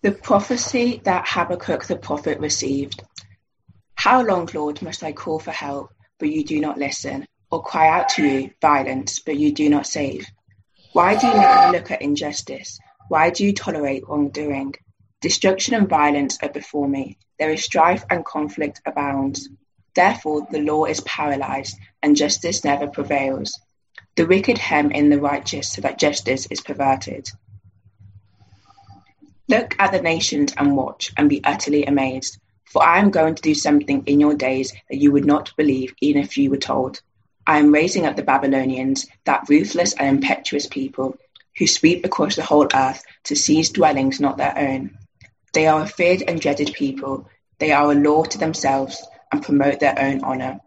The prophecy that Habakkuk the prophet received. How long, Lord, must I call for help, but you do not listen, or cry out to you violence, but you do not save? Why do you me look at injustice? Why do you tolerate wrongdoing? Destruction and violence are before me. There is strife and conflict abounds. Therefore the law is paralyzed, and justice never prevails. The wicked hem in the righteous so that justice is perverted. Look at the nations and watch, and be utterly amazed. For I am going to do something in your days that you would not believe, even if you were told. I am raising up the Babylonians, that ruthless and impetuous people, who sweep across the whole earth to seize dwellings not their own. They are a feared and dreaded people. They are a law to themselves and promote their own honour.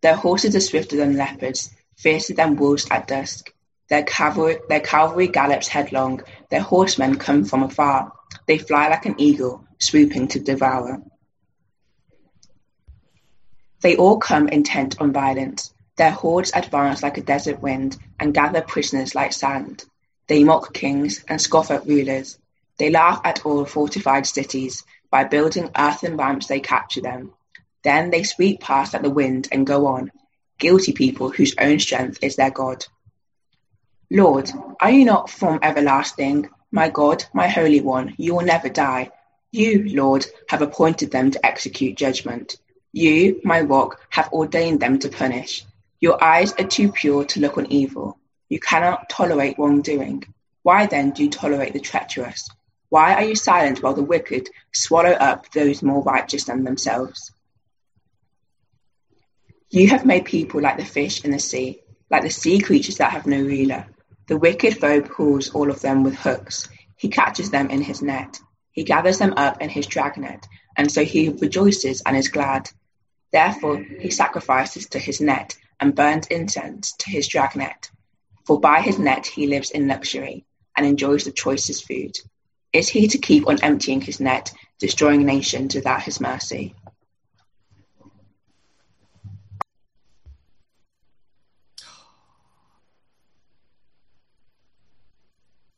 Their horses are swifter than leopards, fiercer than wolves at dusk. Their cavalry, their cavalry gallops headlong. Their horsemen come from afar. They fly like an eagle, swooping to devour. They all come intent on violence. Their hordes advance like a desert wind and gather prisoners like sand. They mock kings and scoff at rulers. They laugh at all fortified cities. By building earthen ramps, they capture them. Then they sweep past like the wind and go on, guilty people whose own strength is their God. Lord, are you not from everlasting? My God, my Holy One, you will never die. You, Lord, have appointed them to execute judgment. You, my rock, have ordained them to punish. Your eyes are too pure to look on evil. You cannot tolerate wrongdoing. Why then do you tolerate the treacherous? Why are you silent while the wicked swallow up those more righteous than themselves? You have made people like the fish in the sea, like the sea creatures that have no ruler. The wicked foe pulls all of them with hooks. He catches them in his net. He gathers them up in his dragnet, and so he rejoices and is glad. Therefore he sacrifices to his net and burns incense to his dragnet. For by his net he lives in luxury and enjoys the choicest food. Is he to keep on emptying his net, destroying nations without his mercy?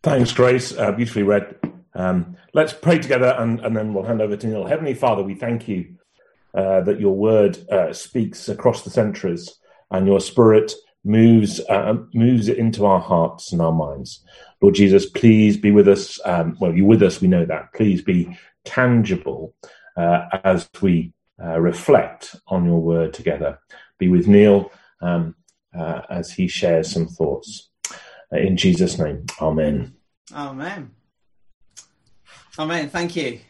Thanks, Grace. Uh, beautifully read. Um, let's pray together and, and, then we'll hand over to Neil. Heavenly Father, we thank you uh, that your word uh, speaks across the centuries and your spirit moves uh, moves it into our hearts and our minds. Lord Jesus, please be with us. Um, well, you're with us, we know that. Please be tangible uh, as we uh, reflect on your word together. Be with Neil um, as he shares some thoughts. In Jesus' name, Amen. Amen. Amen. Thank you.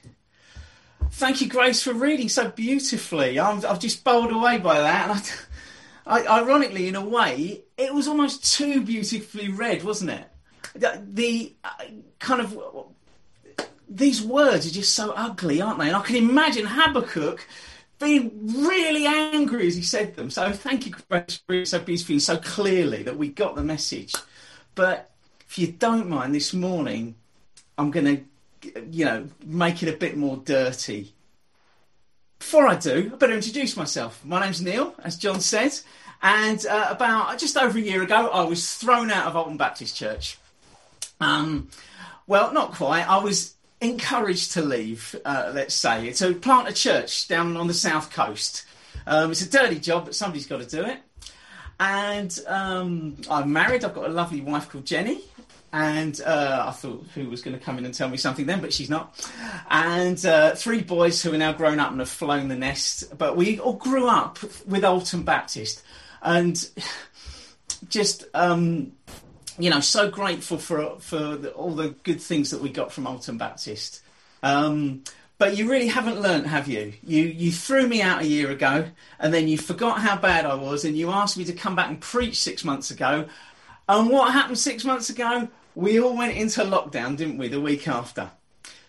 Thank you, Grace, for reading so beautifully. i have just bowled away by that. I, I, ironically, in a way, it was almost too beautifully read, wasn't it? The, the uh, kind of these words are just so ugly, aren't they? And I can imagine Habakkuk being really angry as he said them. So thank you, Grace, for reading so beautifully so clearly that we got the message. But if you don't mind, this morning I'm going to, you know, make it a bit more dirty. Before I do, I better introduce myself. My name's Neil, as John said, and uh, about just over a year ago, I was thrown out of Olton Baptist Church. Um, well, not quite. I was encouraged to leave, uh, let's say, to plant a church down on the south coast. Um, it's a dirty job, but somebody's got to do it. And um, I'm married. I've got a lovely wife called Jenny. And uh, I thought who was going to come in and tell me something then, but she's not. And uh, three boys who are now grown up and have flown the nest. But we all grew up with Olton Baptist. And just, um, you know, so grateful for, for the, all the good things that we got from Olton Baptist. Um, but you really haven't learnt, have you? You you threw me out a year ago, and then you forgot how bad I was, and you asked me to come back and preach six months ago. And what happened six months ago? We all went into lockdown, didn't we? The week after.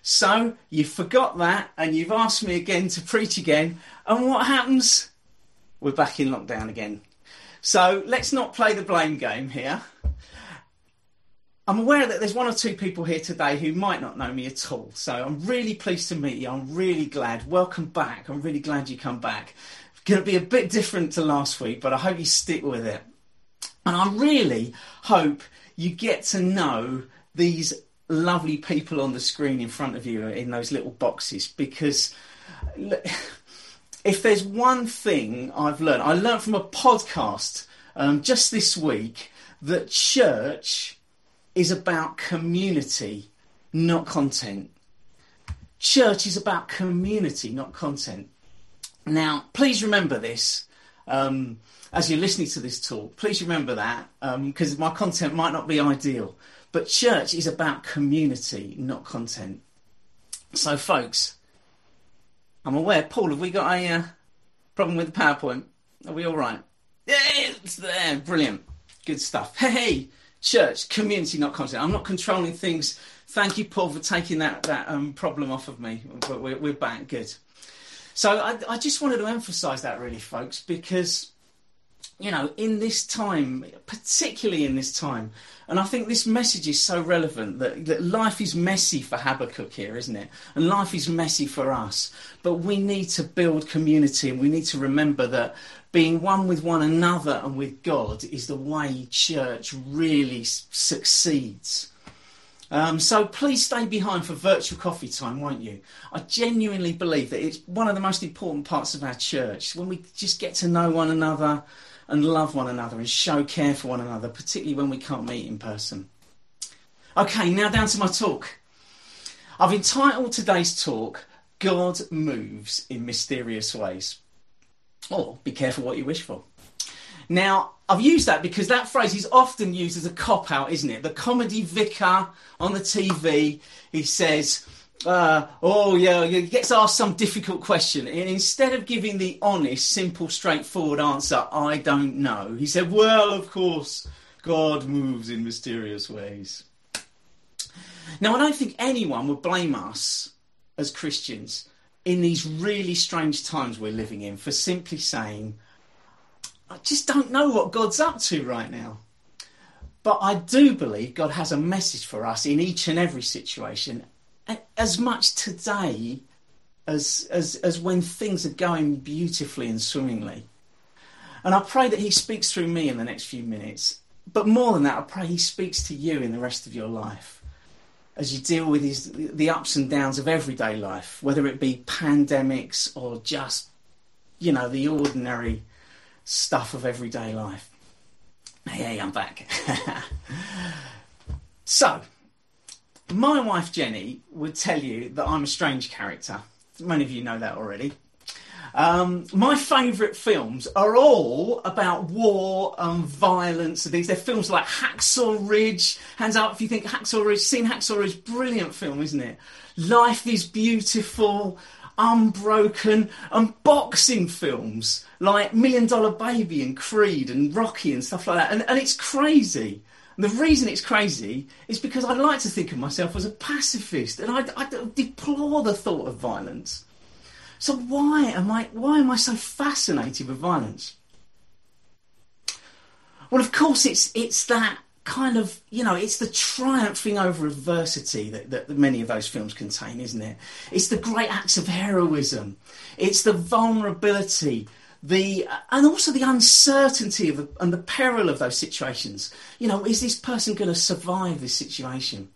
So you forgot that, and you've asked me again to preach again. And what happens? We're back in lockdown again. So let's not play the blame game here. I'm aware that there's one or two people here today who might not know me at all. So I'm really pleased to meet you. I'm really glad. Welcome back. I'm really glad you come back. It's going to be a bit different to last week, but I hope you stick with it. And I really hope you get to know these lovely people on the screen in front of you in those little boxes because if there's one thing I've learned, I learned from a podcast um, just this week that church is about community, not content. Church is about community, not content. Now, please remember this. Um, as you're listening to this talk, please remember that because um, my content might not be ideal. But church is about community, not content. So, folks, I'm aware. Paul, have we got a uh, problem with the PowerPoint? Are we all right? Yeah, it's there. Brilliant. Good stuff. Hey, church, community, not content. I'm not controlling things. Thank you, Paul, for taking that, that um, problem off of me. But we're, we're back. Good. So I, I just wanted to emphasize that, really, folks, because you know, in this time, particularly in this time, and I think this message is so relevant that, that life is messy for Habakkuk here, isn't it? And life is messy for us. But we need to build community and we need to remember that being one with one another and with God is the way church really succeeds. Um, so please stay behind for virtual coffee time, won't you? I genuinely believe that it's one of the most important parts of our church when we just get to know one another and love one another and show care for one another, particularly when we can't meet in person. Okay, now down to my talk. I've entitled today's talk, God Moves in Mysterious Ways. Or, be careful what you wish for. Now, I've used that because that phrase is often used as a cop out, isn't it? The comedy vicar on the TV, he says, uh, oh yeah, he gets asked some difficult question, and instead of giving the honest, simple, straightforward answer, I don't know, he said, "Well, of course, God moves in mysterious ways." Now, I don't think anyone would blame us as Christians in these really strange times we're living in for simply saying, "I just don't know what God's up to right now." But I do believe God has a message for us in each and every situation as much today as, as, as when things are going beautifully and swimmingly. And I pray that He speaks through me in the next few minutes. But more than that, I pray He speaks to you in the rest of your life as you deal with the ups and downs of everyday life, whether it be pandemics or just, you know, the ordinary stuff of everyday life. Hey, I'm back. so, my wife Jenny would tell you that I'm a strange character. Many of you know that already. Um, my favourite films are all about war and violence. These they're films like Hacksaw Ridge. Hands up if you think Hacksaw Ridge. Seen Hacksaw Ridge? Brilliant film, isn't it? Life is beautiful. Unbroken and boxing films like Million Dollar Baby and Creed and Rocky and stuff like that. And, and it's crazy. And the reason it's crazy is because I like to think of myself as a pacifist, and I, I deplore the thought of violence. So why am I why am I so fascinated with violence? Well, of course, it's it's that kind of you know it's the triumphing over adversity that, that, many of those films contain, isn't it? It's the great acts of heroism. It's the vulnerability the uh, and also the uncertainty of and the peril of those situations. You know, is this person going to survive this situation?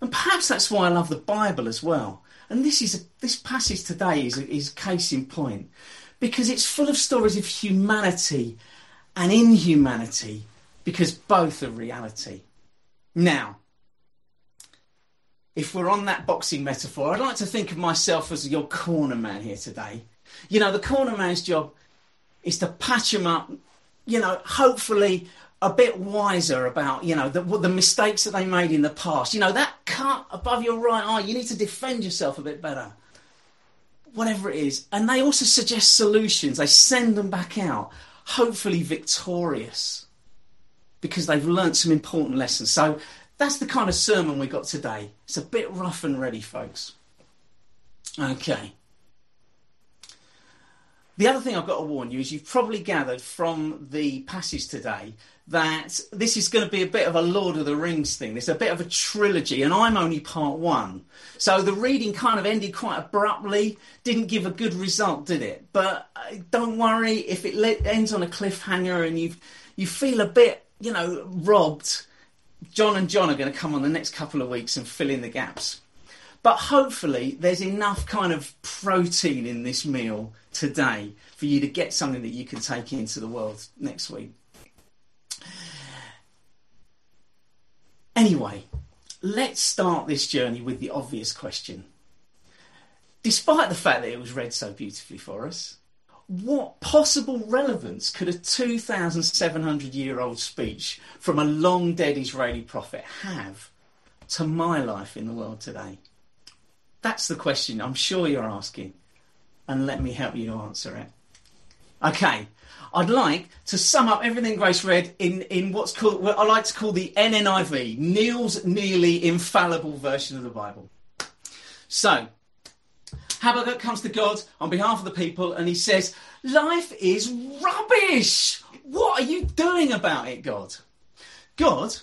And perhaps that's why I love the Bible as well. And this is a, this passage today is is case in point because it's full of stories of humanity and inhumanity because both are reality. Now, if we're on that boxing metaphor, I'd like to think of myself as your corner man here today. You know, the corner man's job is to patch them up, you know, hopefully a bit wiser about, you know, the, the mistakes that they made in the past. You know, that cut above your right eye, you need to defend yourself a bit better. Whatever it is. And they also suggest solutions. They send them back out, hopefully victorious, because they've learnt some important lessons. So that's the kind of sermon we got today. It's a bit rough and ready, folks. Okay. The other thing I've got to warn you is you've probably gathered from the passage today that this is going to be a bit of a Lord of the Rings thing. It's a bit of a trilogy, and I'm only part one. So the reading kind of ended quite abruptly, didn't give a good result, did it? But uh, don't worry if it ends on a cliffhanger and you you feel a bit, you know, robbed. John and John are going to come on the next couple of weeks and fill in the gaps. But hopefully, there's enough kind of protein in this meal today for you to get something that you can take into the world next week. Anyway, let's start this journey with the obvious question. Despite the fact that it was read so beautifully for us, what possible relevance could a 2,700 year old speech from a long dead Israeli prophet have to my life in the world today? That's the question I'm sure you're asking, and let me help you to answer it. Okay, I'd like to sum up everything Grace read in, in what's called, what I like to call the NNIV, Neil's nearly infallible version of the Bible. So, Habakkuk comes to God on behalf of the people and he says, Life is rubbish. What are you doing about it, God? God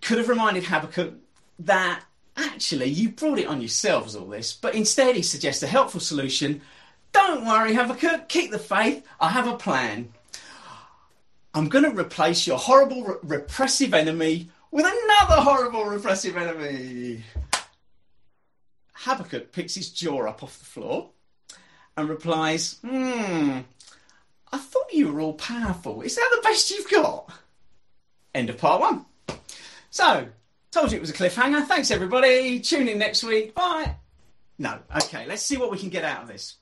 could have reminded Habakkuk that actually you brought it on yourselves, all this, but instead he suggests a helpful solution. Don't worry, Habakkuk, keep the faith. I have a plan. I'm going to replace your horrible, re- repressive enemy with another horrible, repressive enemy. Habakkuk picks his jaw up off the floor and replies, Hmm, I thought you were all powerful. Is that the best you've got? End of part one. So, told you it was a cliffhanger. Thanks, everybody. Tune in next week. Bye. No, okay, let's see what we can get out of this.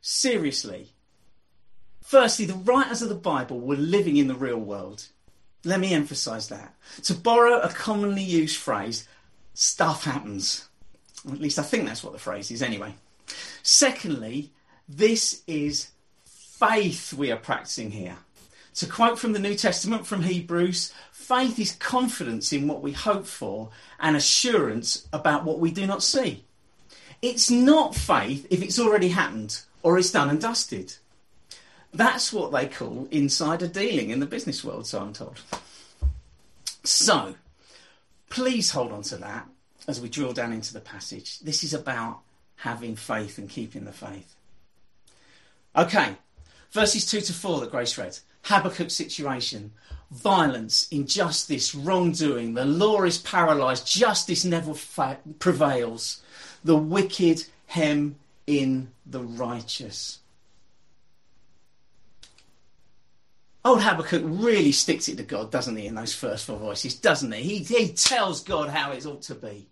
Seriously. Firstly, the writers of the Bible were living in the real world. Let me emphasize that. To borrow a commonly used phrase, stuff happens. Or at least I think that's what the phrase is anyway. Secondly, this is faith we are practicing here. To quote from the New Testament from Hebrews, faith is confidence in what we hope for and assurance about what we do not see. It's not faith if it's already happened or it's done and dusted. That's what they call insider dealing in the business world, so I'm told. So, please hold on to that as we drill down into the passage. This is about having faith and keeping the faith. Okay, verses 2 to 4 that Grace read. Habakkuk's situation. Violence, injustice, wrongdoing. The law is paralysed. Justice never fa- prevails. The wicked hem in the righteous. Old Habakkuk really sticks it to God, doesn't he, in those first four voices, doesn't he? He, he tells God how it ought to be.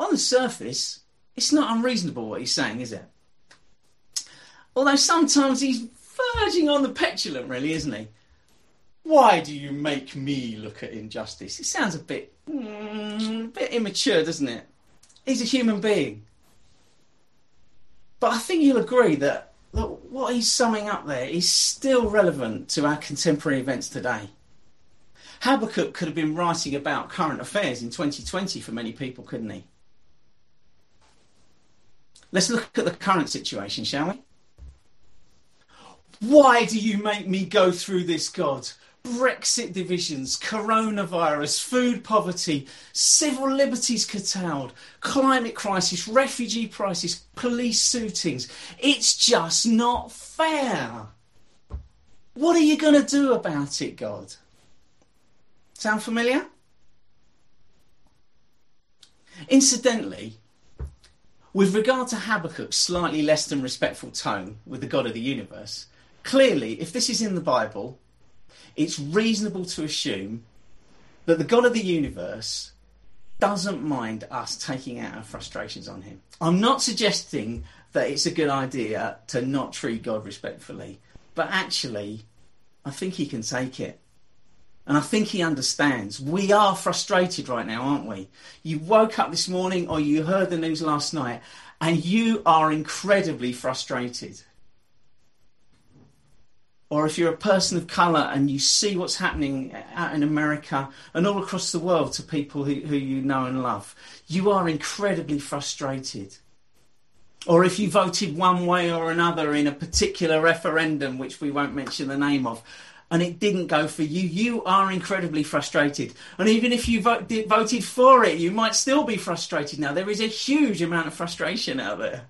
On the surface, it's not unreasonable what he's saying, is it? Although sometimes he's verging on the petulant, really, isn't he? Why do you make me look at injustice? It sounds a bit, mm, a bit immature, doesn't it? He's a human being. But I think you'll agree that, what he's summing up there is still relevant to our contemporary events today. Habakkuk could have been writing about current affairs in 2020 for many people, couldn't he? Let's look at the current situation, shall we? Why do you make me go through this, God? Brexit divisions, coronavirus, food poverty, civil liberties curtailed, climate crisis, refugee crisis, police suitings. It's just not fair. What are you going to do about it, God? Sound familiar? Incidentally, with regard to Habakkuk's slightly less than respectful tone with the God of the universe, clearly, if this is in the Bible, it's reasonable to assume that the God of the universe doesn't mind us taking out our frustrations on him. I'm not suggesting that it's a good idea to not treat God respectfully, but actually, I think he can take it. And I think he understands. We are frustrated right now, aren't we? You woke up this morning or you heard the news last night and you are incredibly frustrated or if you're a person of colour and you see what's happening out in America and all across the world to people who, who you know and love, you are incredibly frustrated. Or if you voted one way or another in a particular referendum, which we won't mention the name of, and it didn't go for you, you are incredibly frustrated. And even if you vote, voted for it, you might still be frustrated now. There is a huge amount of frustration out there.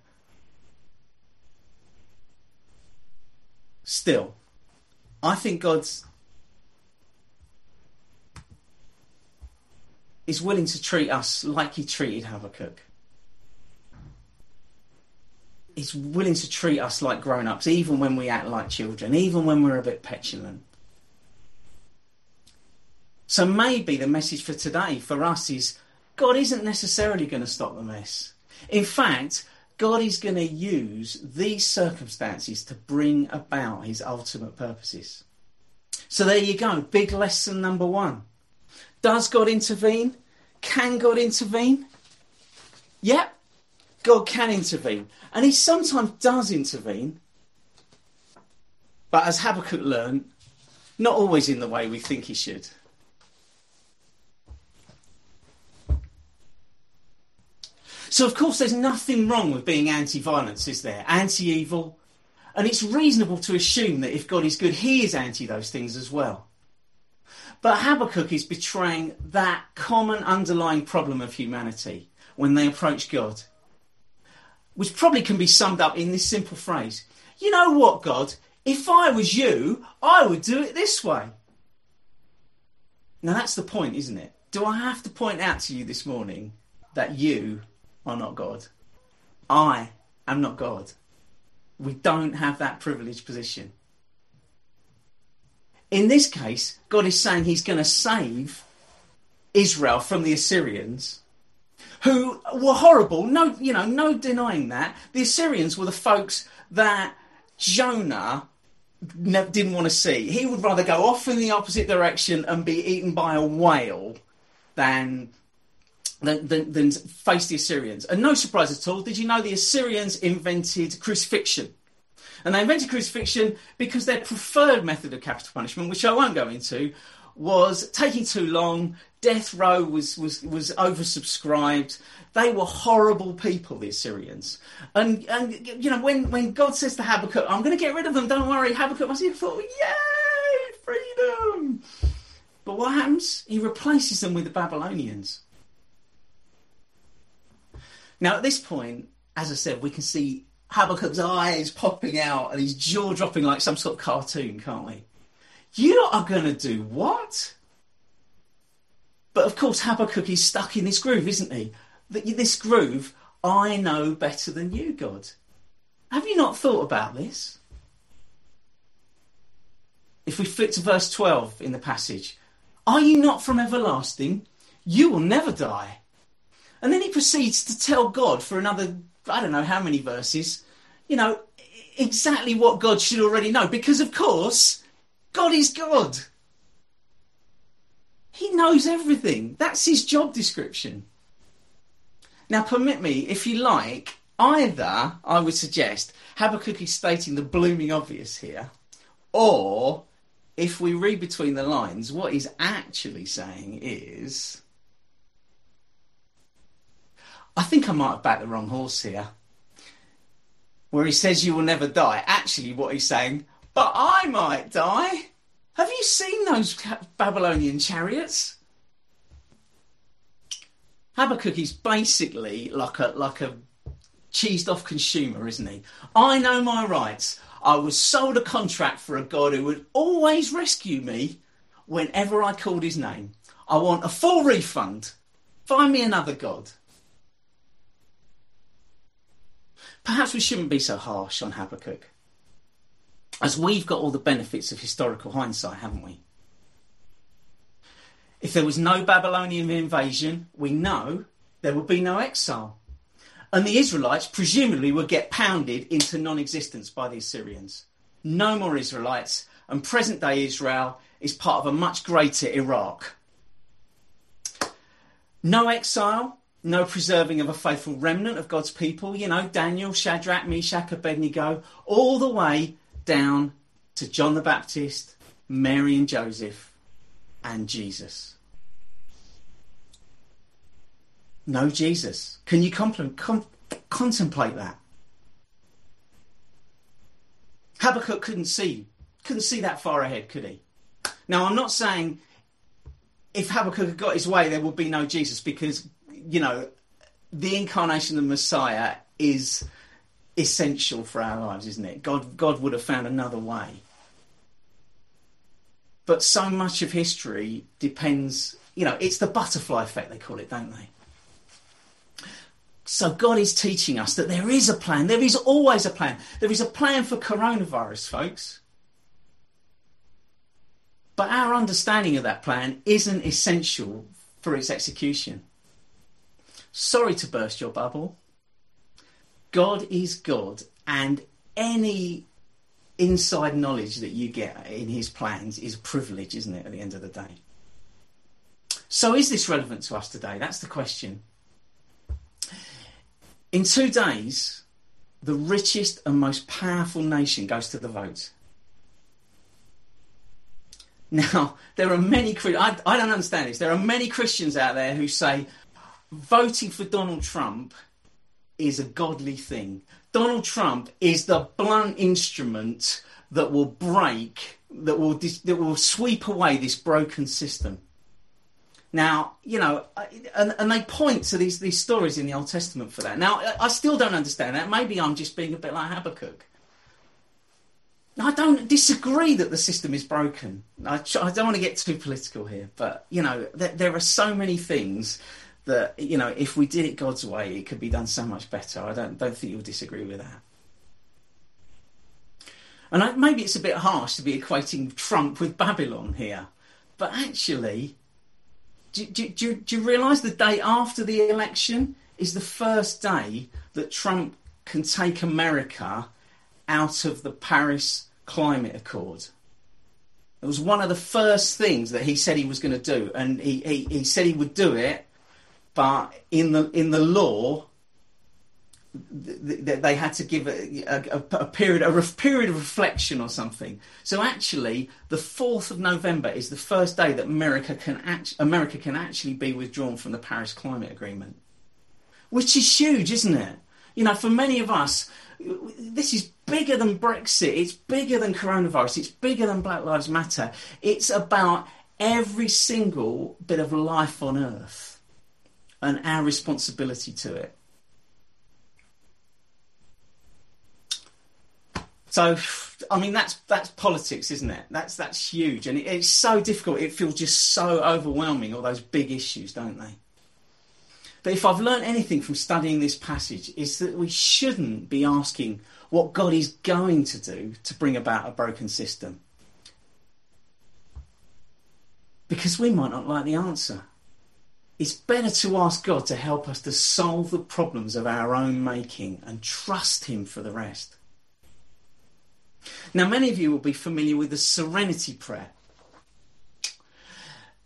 Still, I think God's is willing to treat us like he treated Habakkuk. He's willing to treat us like grown ups, even when we act like children, even when we're a bit petulant. So maybe the message for today for us is God isn't necessarily going to stop the mess. In fact, God is going to use these circumstances to bring about his ultimate purposes. So there you go, big lesson number one. Does God intervene? Can God intervene? Yep, God can intervene. And he sometimes does intervene. But as Habakkuk learned, not always in the way we think he should. So, of course, there's nothing wrong with being anti violence, is there? Anti evil. And it's reasonable to assume that if God is good, he is anti those things as well. But Habakkuk is betraying that common underlying problem of humanity when they approach God, which probably can be summed up in this simple phrase You know what, God? If I was you, I would do it this way. Now, that's the point, isn't it? Do I have to point out to you this morning that you are not God. I am not God. We don't have that privileged position. In this case, God is saying he's going to save Israel from the Assyrians, who were horrible. No, you know, no denying that. The Assyrians were the folks that Jonah didn't want to see. He would rather go off in the opposite direction and be eaten by a whale than than, than, than face the Assyrians. And no surprise at all, did you know the Assyrians invented crucifixion? And they invented crucifixion because their preferred method of capital punishment, which I won't go into, was taking too long. Death row was, was, was oversubscribed. They were horrible people, the Assyrians. And, and you know, when, when God says to Habakkuk, I'm going to get rid of them, don't worry, Habakkuk have thought, yay, freedom. But what happens? He replaces them with the Babylonians. Now, at this point, as I said, we can see Habakkuk's eyes popping out and his jaw dropping like some sort of cartoon, can't we? You are going to do what? But of course, Habakkuk is stuck in this groove, isn't he? This groove, I know better than you, God. Have you not thought about this? If we flip to verse 12 in the passage, are you not from everlasting? You will never die. And then he proceeds to tell God for another, I don't know how many verses, you know, exactly what God should already know. Because, of course, God is God. He knows everything. That's his job description. Now, permit me, if you like, either I would suggest Habakkuk is stating the blooming obvious here, or if we read between the lines, what he's actually saying is I think I might have backed the wrong horse here. Where he says you will never die. Actually, what he's saying, but I might die. Have you seen those Babylonian chariots? Habakkuk is basically like a like a cheesed off consumer, isn't he? I know my rights. I was sold a contract for a God who would always rescue me whenever I called his name. I want a full refund. Find me another God. Perhaps we shouldn't be so harsh on Habakkuk, as we've got all the benefits of historical hindsight, haven't we? If there was no Babylonian invasion, we know there would be no exile. And the Israelites presumably would get pounded into non existence by the Assyrians. No more Israelites, and present day Israel is part of a much greater Iraq. No exile, no preserving of a faithful remnant of God's people. You know, Daniel, Shadrach, Meshach, Abednego, all the way down to John the Baptist, Mary and Joseph, and Jesus. No Jesus. Can you com- contemplate that? Habakkuk couldn't see, couldn't see that far ahead, could he? Now, I'm not saying if Habakkuk had got his way, there would be no Jesus, because you know, the incarnation of the Messiah is essential for our lives, isn't it? God, God would have found another way. But so much of history depends you know, it's the butterfly effect, they call it, don't they? So God is teaching us that there is a plan. There is always a plan. There is a plan for coronavirus, folks. But our understanding of that plan isn't essential for its execution. Sorry to burst your bubble. God is God, and any inside knowledge that you get in his plans is a privilege, isn't it, at the end of the day? So, is this relevant to us today? That's the question. In two days, the richest and most powerful nation goes to the vote. Now, there are many, I, I don't understand this. There are many Christians out there who say voting for Donald Trump is a godly thing. Donald Trump is the blunt instrument that will break, that will, that will sweep away this broken system. Now, you know, and, and they point to these, these stories in the Old Testament for that. Now, I still don't understand that. Maybe I'm just being a bit like Habakkuk. I don't disagree that the system is broken. I, I don't want to get too political here, but, you know, there, there are so many things that, you know, if we did it God's way, it could be done so much better. I don't, don't think you'll disagree with that. And I, maybe it's a bit harsh to be equating Trump with Babylon here, but actually, do, do, do, do you realise the day after the election is the first day that Trump can take America out of the Paris Climate Accord? It was one of the first things that he said he was going to do, and he, he, he said he would do it, but in the in the law, they had to give a, a, a, period a period of reflection or something. So actually, the fourth of November is the first day that America can act, America can actually be withdrawn from the Paris Climate Agreement, which is huge, isn't it? You know, for many of us, this is bigger than Brexit. It's bigger than coronavirus. It's bigger than Black Lives Matter. It's about every single bit of life on Earth and our responsibility to it. So, I mean, that's that's politics, isn't it? That's that's huge, and it, it's so difficult. It feels just so overwhelming. All those big issues, don't they? But if I've learned anything from studying this passage, is that we shouldn't be asking what God is going to do to bring about a broken system, because we might not like the answer. It's better to ask God to help us to solve the problems of our own making and trust Him for the rest. Now, many of you will be familiar with the Serenity Prayer.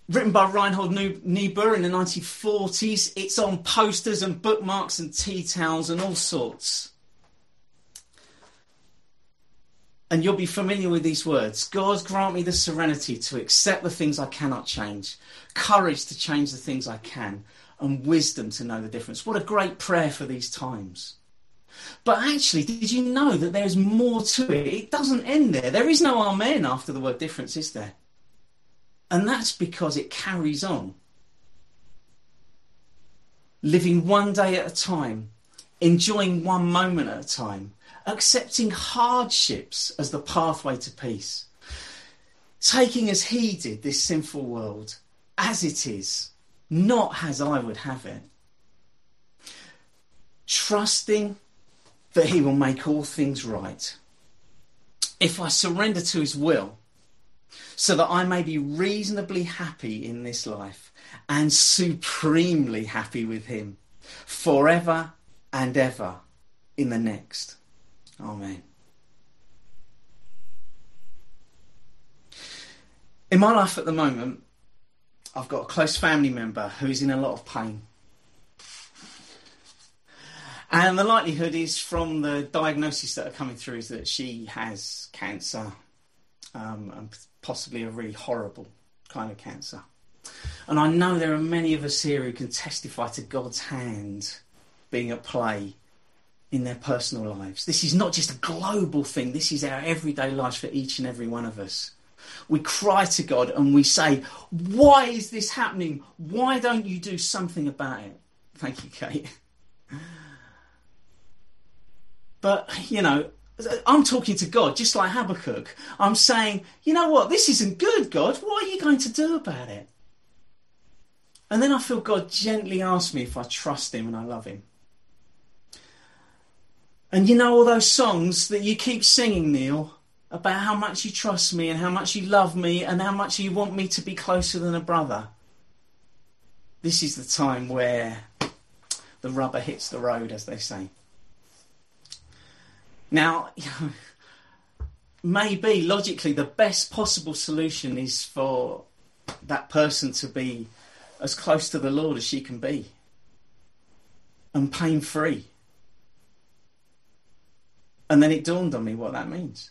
Written by Reinhold Niebuhr in the 1940s, it's on posters and bookmarks and tea towels and all sorts. And you'll be familiar with these words God grant me the serenity to accept the things I cannot change, courage to change the things I can, and wisdom to know the difference. What a great prayer for these times. But actually, did you know that there's more to it? It doesn't end there. There is no amen after the word difference, is there? And that's because it carries on. Living one day at a time, enjoying one moment at a time, accepting hardships as the pathway to peace, taking as he did this sinful world as it is, not as I would have it, trusting that he will make all things right. If I surrender to his will, so that I may be reasonably happy in this life and supremely happy with him forever and ever in the next. Amen. In my life at the moment, I've got a close family member who's in a lot of pain. And the likelihood is from the diagnosis that are coming through is that she has cancer um, and possibly a really horrible kind of cancer. And I know there are many of us here who can testify to God's hand being at play in their personal lives. This is not just a global thing, this is our everyday lives for each and every one of us. We cry to God and we say, Why is this happening? Why don't you do something about it? Thank you, Kate. But, you know, I'm talking to God just like Habakkuk. I'm saying, you know what, this isn't good, God. What are you going to do about it? And then I feel God gently ask me if I trust Him and I love Him. And you know all those songs that you keep singing, Neil, about how much you trust me and how much you love me and how much you want me to be closer than a brother. This is the time where the rubber hits the road, as they say. Now, maybe logically the best possible solution is for that person to be as close to the Lord as she can be and pain free. And then it dawned on me what that means.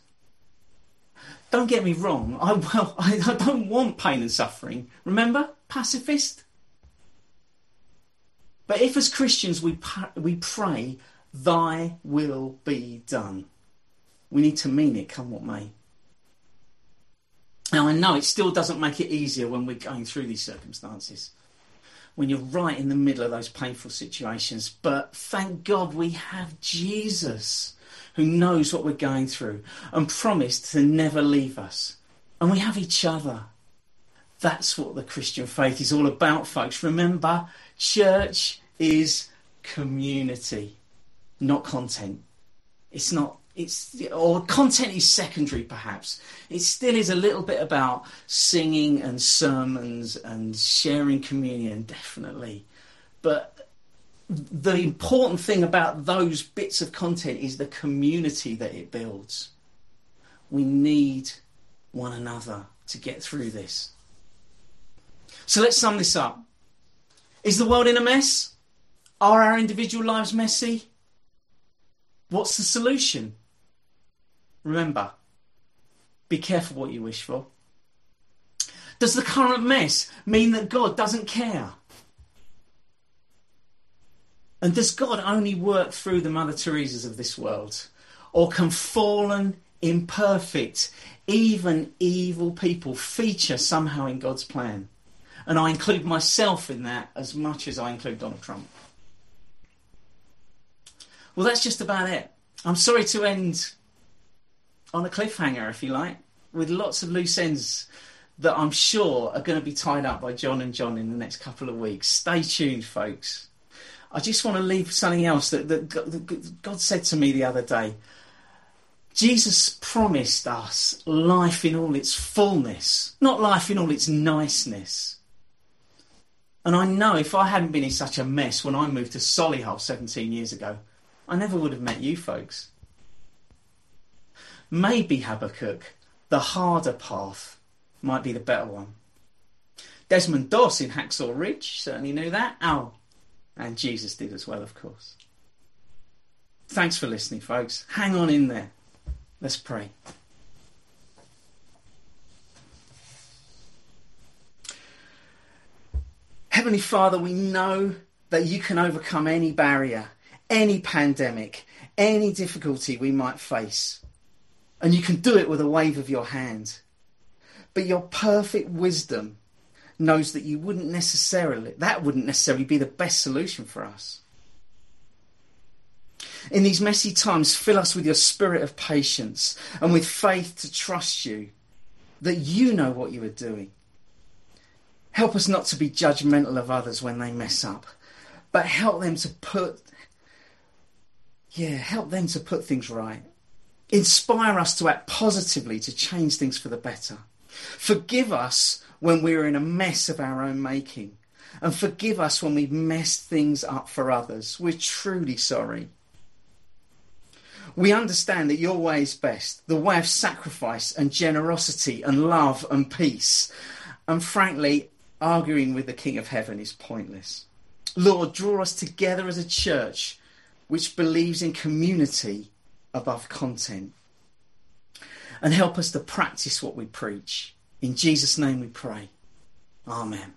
Don't get me wrong, I, well, I, I don't want pain and suffering. Remember? Pacifist? But if as Christians we, we pray, Thy will be done, we need to mean it, come what may. Now, I know it still doesn't make it easier when we're going through these circumstances, when you're right in the middle of those painful situations, but thank God we have Jesus who knows what we're going through and promised to never leave us. And we have each other. That's what the Christian faith is all about, folks. Remember, church is community, not content. It's not it's or content is secondary perhaps it still is a little bit about singing and sermons and sharing communion definitely but the important thing about those bits of content is the community that it builds. We need one another to get through this. So let's sum this up. Is the world in a mess? Are our individual lives messy? What's the solution? Remember, be careful what you wish for. Does the current mess mean that God doesn't care? And does God only work through the Mother Teresa's of this world? Or can fallen, imperfect, even evil people feature somehow in God's plan? And I include myself in that as much as I include Donald Trump. Well, that's just about it. I'm sorry to end on a cliffhanger, if you like, with lots of loose ends that I'm sure are going to be tied up by John and John in the next couple of weeks. Stay tuned, folks. I just want to leave something else that, that God said to me the other day. Jesus promised us life in all its fullness, not life in all its niceness. And I know if I hadn't been in such a mess when I moved to Solihull 17 years ago, I never would have met you folks. Maybe Habakkuk, the harder path, might be the better one. Desmond Doss in Hacksaw Ridge certainly knew that. Al and Jesus did as well, of course. Thanks for listening, folks. Hang on in there. Let's pray. Heavenly Father, we know that you can overcome any barrier, any pandemic, any difficulty we might face. And you can do it with a wave of your hand. But your perfect wisdom knows that you wouldn't necessarily, that wouldn't necessarily be the best solution for us. In these messy times, fill us with your spirit of patience and with faith to trust you that you know what you are doing. Help us not to be judgmental of others when they mess up, but help them to put, yeah, help them to put things right. Inspire us to act positively to change things for the better. Forgive us when we're in a mess of our own making. And forgive us when we've messed things up for others. We're truly sorry. We understand that your way is best, the way of sacrifice and generosity and love and peace. And frankly, arguing with the King of Heaven is pointless. Lord, draw us together as a church which believes in community above content. And help us to practice what we preach. In Jesus' name we pray. Amen.